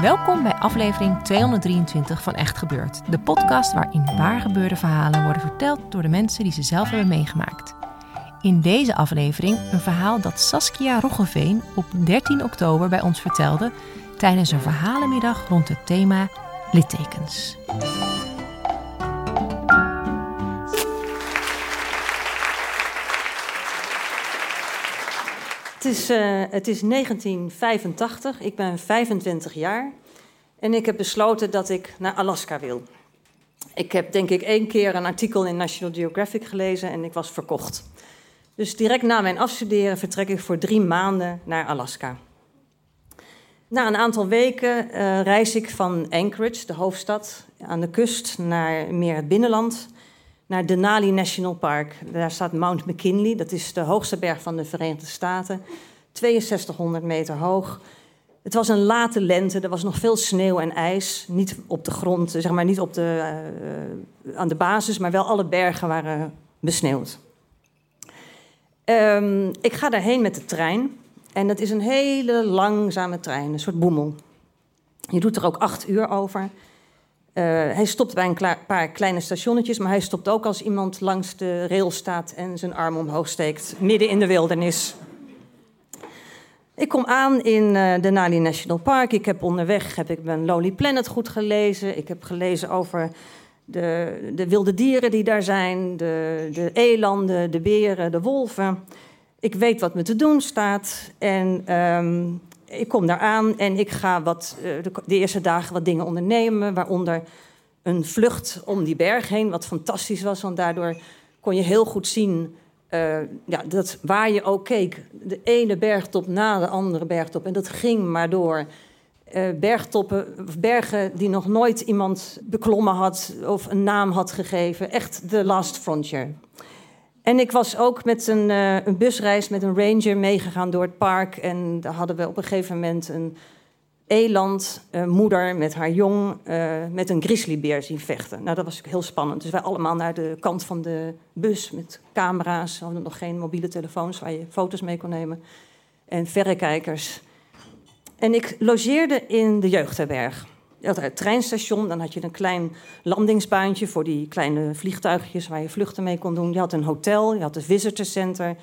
Welkom bij aflevering 223 van Echt Gebeurd. De podcast waarin waargebeurde verhalen worden verteld door de mensen die ze zelf hebben meegemaakt. In deze aflevering een verhaal dat Saskia Roggeveen op 13 oktober bij ons vertelde tijdens een verhalenmiddag rond het thema littekens. Het is, eh, het is 1985, ik ben 25 jaar en ik heb besloten dat ik naar Alaska wil. Ik heb denk ik één keer een artikel in National Geographic gelezen en ik was verkocht. Dus direct na mijn afstuderen vertrek ik voor drie maanden naar Alaska. Na een aantal weken eh, reis ik van Anchorage, de hoofdstad, aan de kust, naar meer het binnenland, naar Denali National Park. Daar staat Mount McKinley, dat is de hoogste berg van de Verenigde Staten, 6200 meter hoog. Het was een late lente, er was nog veel sneeuw en ijs. Niet op de grond, zeg maar niet op de, uh, aan de basis, maar wel alle bergen waren besneeuwd. Um, ik ga daarheen met de trein. En dat is een hele langzame trein, een soort boemel. Je doet er ook acht uur over. Uh, hij stopt bij een paar kleine stationnetjes, maar hij stopt ook als iemand langs de rail staat en zijn arm omhoog steekt, midden in de wildernis. Ik kom aan in uh, Denali National Park. Ik heb onderweg heb ik mijn Lonely Planet goed gelezen. Ik heb gelezen over de, de wilde dieren die daar zijn, de, de elanden, de beren, de wolven. Ik weet wat me te doen staat en um, ik kom daar aan en ik ga wat, uh, de, eerste dagen wat dingen ondernemen, waaronder een vlucht om die berg heen, wat fantastisch was, want daardoor kon je heel goed zien uh, ja, dat waar je ook keek, de ene bergtop na de andere bergtop. En dat ging maar door. Uh, bergtoppen, bergen die nog nooit iemand beklommen had of een naam had gegeven. Echt de last frontier. En ik was ook met een, uh, een busreis met een ranger meegegaan door het park. En daar hadden we op een gegeven moment een eland, uh, moeder met haar jong, uh, met een grizzlybeer zien vechten. Nou, dat was heel spannend. Dus wij allemaal naar de kant van de bus met camera's. We hadden nog geen mobiele telefoons waar je foto's mee kon nemen. En verrekijkers. En ik logeerde in de Jeugdherberg. Je had het treinstation, dan had je een klein landingsbaantje voor die kleine vliegtuigjes waar je vluchten mee kon doen. Je had een hotel, je had een visitorcenter.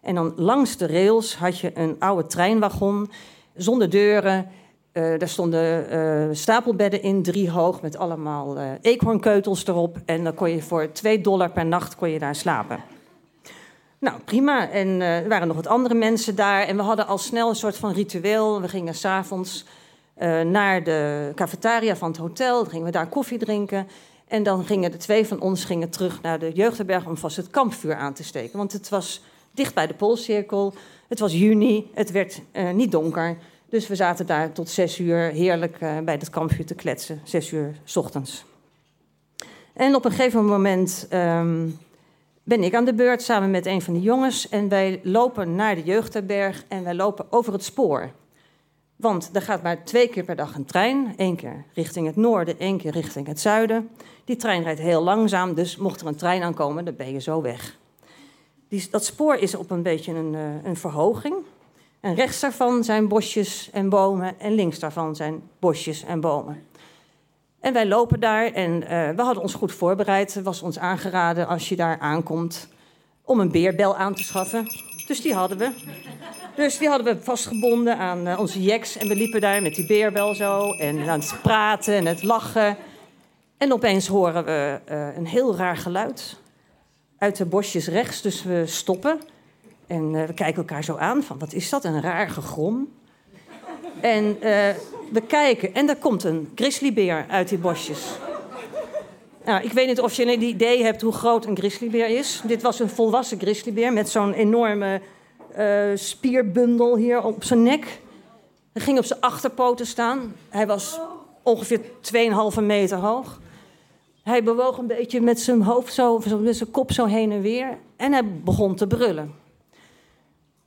En dan langs de rails had je een oude treinwagon zonder deuren. Uh, daar stonden uh, stapelbedden in, drie hoog, met allemaal uh, eekhoornkeutels erop. En dan kon je voor 2 dollar per nacht kon je daar slapen. Nou, prima. En er waren nog wat andere mensen daar. En we hadden al snel een soort van ritueel. We gingen s'avonds naar de cafetaria van het hotel. Dan gingen we daar koffie drinken. En dan gingen de twee van ons gingen terug naar de jeugdherberg om vast het kampvuur aan te steken. Want het was dicht bij de Poolcirkel. Het was juni. Het werd niet donker. Dus we zaten daar tot zes uur heerlijk uh, bij het kampvuur te kletsen. Zes uur s ochtends. En op een gegeven moment um, ben ik aan de beurt samen met een van de jongens. En wij lopen naar de jeugdherberg en wij lopen over het spoor. Want er gaat maar twee keer per dag een trein. Eén keer richting het noorden, één keer richting het zuiden. Die trein rijdt heel langzaam, dus mocht er een trein aankomen, dan ben je zo weg. Die, dat spoor is op een beetje een, uh, een verhoging. En rechts daarvan zijn bosjes en bomen en links daarvan zijn bosjes en bomen. En wij lopen daar en uh, we hadden ons goed voorbereid. Er was ons aangeraden als je daar aankomt om een beerbel aan te schaffen. Dus die hadden we. Dus die hadden we vastgebonden aan uh, onze jacks. En we liepen daar met die beerbel zo en aan het praten en het lachen. En opeens horen we uh, een heel raar geluid uit de bosjes rechts. Dus we stoppen. En eh, we kijken elkaar zo aan van, wat is dat, een raar gegrom. En eh, we kijken en er komt een grizzlybeer uit die bosjes. Nou, ik weet niet of je een idee hebt hoe groot een grizzlybeer is. Dit was een volwassen grizzlybeer met zo'n enorme eh, spierbundel hier op zijn nek. Hij ging op zijn achterpoten staan. Hij was ongeveer 2,5 meter hoog. Hij bewoog een beetje met zijn hoofd zo, met zijn kop zo heen en weer. En hij begon te brullen.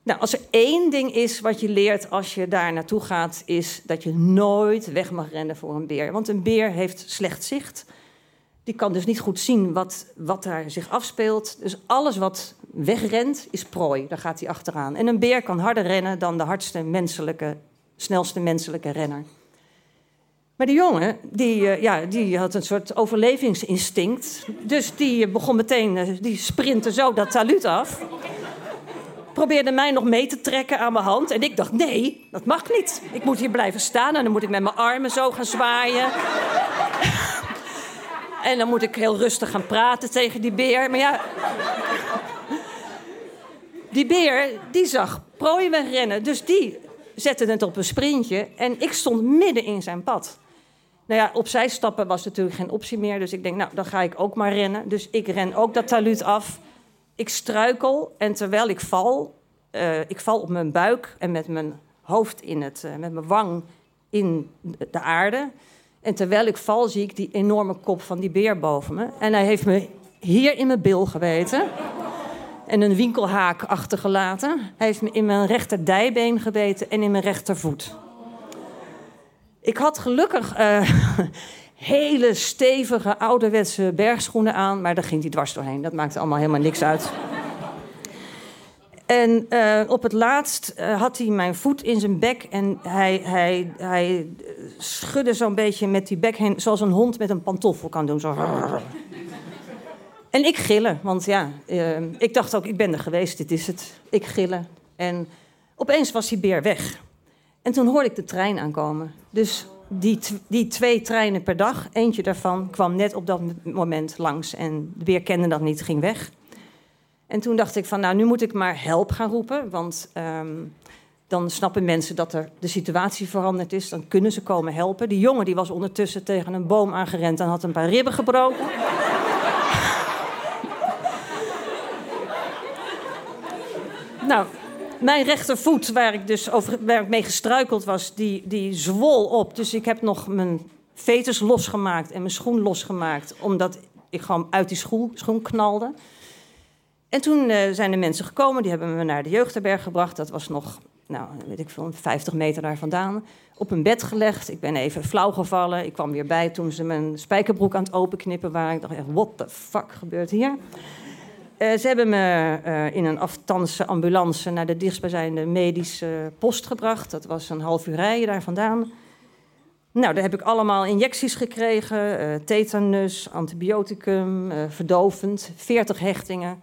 Nou, als er één ding is wat je leert als je daar naartoe gaat, is dat je nooit weg mag rennen voor een beer. Want een beer heeft slecht zicht. Die kan dus niet goed zien wat, wat daar zich afspeelt. Dus alles wat wegrent is prooi. Daar gaat hij achteraan. En een beer kan harder rennen dan de hardste menselijke, snelste menselijke renner. Maar die jongen, die, eh, ja, die had een soort overlevingsinstinct. Dus die begon meteen, eh, die sprintte zo dat taluut af. Probeerde mij nog mee te trekken aan mijn hand. En ik dacht, nee, dat mag niet. Ik moet hier blijven staan en dan moet ik met mijn armen zo gaan zwaaien. En dan moet ik heel rustig gaan praten tegen die beer. Maar ja, die beer, die zag prooi wegrennen. Dus die zette het op een sprintje. En ik stond midden in zijn pad. Nou ja, opzij stappen was natuurlijk geen optie meer. Dus ik denk, nou, dan ga ik ook maar rennen. Dus ik ren ook dat taluut af. Ik struikel en terwijl ik val, uh, ik val op mijn buik en met mijn hoofd in het, uh, met mijn wang in de aarde. En terwijl ik val, zie ik die enorme kop van die beer boven me. En hij heeft me hier in mijn bil geweten. En een winkelhaak achtergelaten. Hij heeft me in mijn rechter dijbeen gebeten en in mijn rechtervoet. Ik had gelukkig uh, hele stevige ouderwetse bergschoenen aan, maar daar ging hij dwars doorheen. Dat maakte allemaal helemaal niks uit. En uh, op het laatst uh, had hij mijn voet in zijn bek en hij, hij, hij schudde zo'n beetje met die bek heen, zoals een hond met een pantoffel kan doen. Zo. En ik gillen, want ja, ik dacht ook, ik ben er geweest, dit is het. Ik gillen. En opeens was die beer weg. En toen hoorde ik de trein aankomen. Dus die, die twee treinen per dag, eentje daarvan kwam net op dat moment langs. En de beer kende dat niet, ging weg. En toen dacht ik van, nou, nu moet ik maar help gaan roepen. Want um, dan snappen mensen dat er de situatie veranderd is. Dan kunnen ze komen helpen. Die jongen die was ondertussen tegen een boom aangerend en had een paar ribben gebroken. nou, mijn rechtervoet, waar ik dus over, waar ik mee gestruikeld was, die, die zwol op. Dus ik heb nog mijn veters losgemaakt en mijn schoen losgemaakt. Omdat ik gewoon uit die schoen, schoen knalde. En toen uh, zijn de mensen gekomen, die hebben me naar de jeugdherberg gebracht. Dat was nog, nou, weet ik veel, 50 meter daar vandaan. Op een bed gelegd. Ik ben even flauw gevallen. Ik kwam weer bij toen ze mijn spijkerbroek aan het openknippen waren. Ik dacht echt, what the fuck gebeurt hier? Uh, ze hebben me uh, in een afstandse ambulance naar de dichtstbijzijnde medische post gebracht. Dat was een half uur rijden daar vandaan. Nou, daar heb ik allemaal injecties gekregen. Tetanus, antibioticum, verdovend, 40 hechtingen.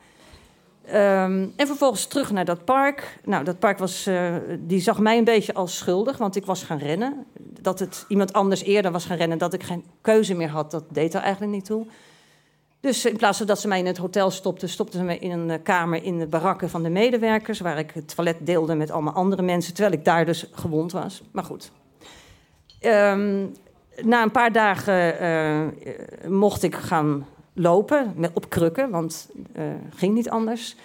Um, en vervolgens terug naar dat park. Nou, dat park was, die zag mij een beetje als schuldig, want ik was gaan rennen. Dat het iemand anders eerder was gaan rennen, dat ik geen keuze meer had, dat deed er eigenlijk niet toe. Dus in plaats van dat ze mij in het hotel stopten, stopten ze me in een uh, kamer in de barakken van de medewerkers, waar ik het toilet deelde met allemaal andere mensen, terwijl ik daar dus gewond was. Maar goed. Um, na een paar dagen uh, mocht ik gaan lopen met, op krukken, want uh, ging niet anders.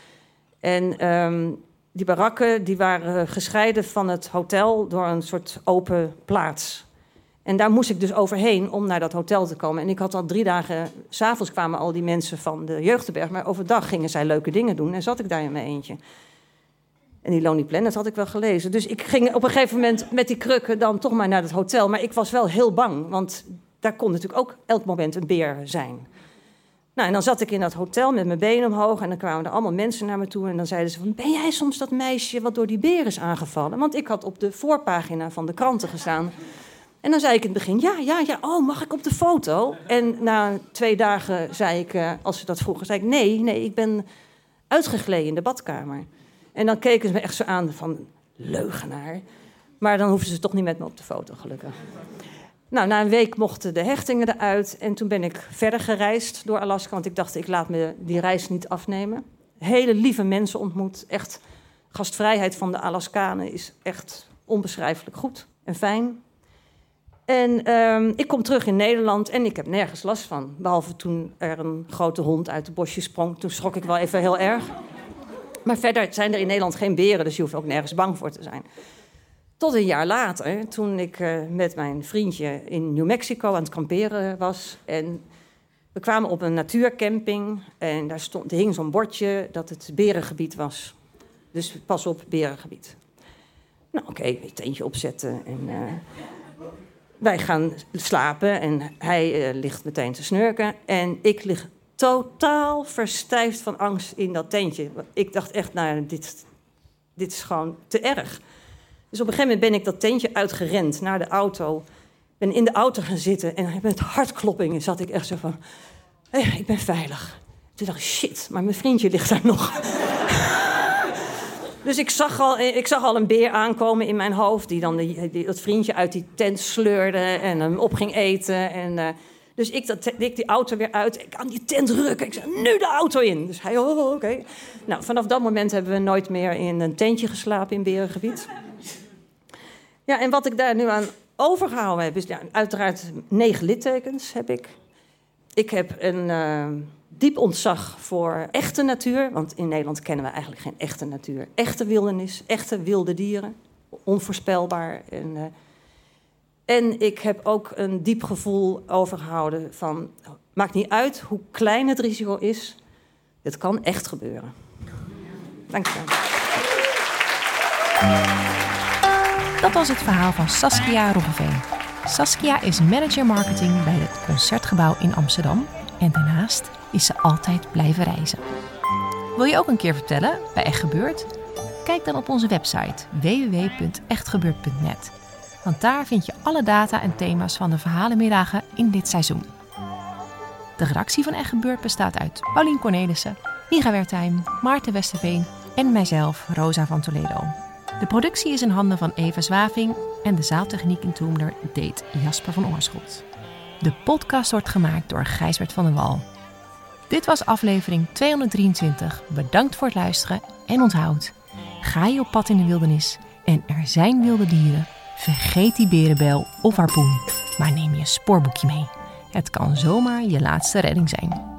En um, die barakken die waren gescheiden van het hotel door een soort open plaats. En daar moest ik dus overheen om naar dat hotel te komen. En ik had al drie dagen, s'avonds kwamen al die mensen van de jeugdberg, maar overdag gingen zij leuke dingen doen en zat ik daar in mijn eentje. En die Lonely Planet had ik wel gelezen. Dus ik ging op een gegeven moment met die krukken dan toch maar naar het hotel. Maar ik was wel heel bang, want daar kon natuurlijk ook elk moment een beer zijn. Nou, en dan zat ik in dat hotel met mijn benen omhoog en dan kwamen er allemaal mensen naar me toe. En dan zeiden ze van, ben jij soms dat meisje wat door die beer is aangevallen? Want ik had op de voorpagina van de kranten gestaan en dan zei ik in het begin, ja, ja, ja, oh, mag ik op de foto? En na twee dagen zei ik, uh, als ze dat vroegen, zei ik, nee, nee, ik ben uitgegleden in de badkamer. En dan keken ze me echt zo aan van, leugenaar. Maar dan hoefden ze toch niet met me op de foto, gelukkig. Nou, na een week mochten de hechtingen eruit. En toen ben ik verder gereisd door Alaska. Want ik dacht, ik laat me die reis niet afnemen. Hele lieve mensen ontmoet. Echt gastvrijheid van de Alaskanen is echt onbeschrijfelijk goed en fijn. En ehm, ik kom terug in Nederland en ik heb nergens last van. Behalve toen er een grote hond uit de bosjes sprong. Toen schrok ik wel even heel erg. Maar verder zijn er in Nederland geen beren, dus je hoeft ook nergens bang voor te zijn. Tot een jaar later, toen ik uh, met mijn vriendje in New Mexico aan het kamperen was. En we kwamen op een natuurcamping en daar stond, er hing zo'n bordje dat het berengebied was. Dus pas op, berengebied. Nou, oké, okay, tentje opzetten en uh, wij gaan slapen en hij uh, ligt meteen te snurken. En ik lig totaal verstijfd van angst in dat tentje. Ik dacht echt, nou, dit, dit is gewoon te erg. Dus op een gegeven moment ben ik dat tentje uitgerend naar de auto. Ben in de auto gaan zitten en met hartkloppingen zat ik echt zo van... Hey, ik ben veilig. Toen dacht ik, shit, maar mijn vriendje ligt daar nog. dus ik zag, al, ik zag al een beer aankomen in mijn hoofd... die dan dat vriendje uit die tent sleurde en hem op ging eten. En, uh, dus ik, dat, ik die auto weer uit. Ik aan die tent rukken. Ik zei, nu de auto in. Dus hij, oh, oké. Nou, vanaf dat moment hebben we nooit meer in een tentje geslapen in Berengebied. Ja, en wat ik daar nu aan overgehouden heb, is ja, uiteraard negen littekens heb ik. Ik heb een uh, diep ontzag voor echte natuur. Want in Nederland kennen we eigenlijk geen echte natuur. Echte wildernis, echte wilde dieren. Onvoorspelbaar. En, uh, en ik heb ook een diep gevoel overgehouden van... maakt niet uit hoe klein het risico is. Het kan echt gebeuren. Dank je wel. Dat was het verhaal van Saskia Roggeveen. Saskia is manager marketing bij het Concertgebouw in Amsterdam en daarnaast is ze altijd blijven reizen. Wil je ook een keer vertellen bij Echt Gebeurd? Kijk dan op onze website www.echtgebeurd.net. Want daar vind je alle data en thema's van de verhalenmiddagen in dit seizoen. De redactie van Echt Gebeurd bestaat uit Paulien Cornelissen, Miga Wertheim, Maarten Westerveen en mijzelf, Rosa van Toledo. De productie is in handen van Eva Zwaving en de zaaltechniek in Toemler deed Jasper van Oorschot. De podcast wordt gemaakt door Gijsbert van den Wal. Dit was aflevering 223. Bedankt voor het luisteren en onthoud. Ga je op pad in de wildernis en er zijn wilde dieren, vergeet die berenbel of harpoen, maar neem je spoorboekje mee. Het kan zomaar je laatste redding zijn.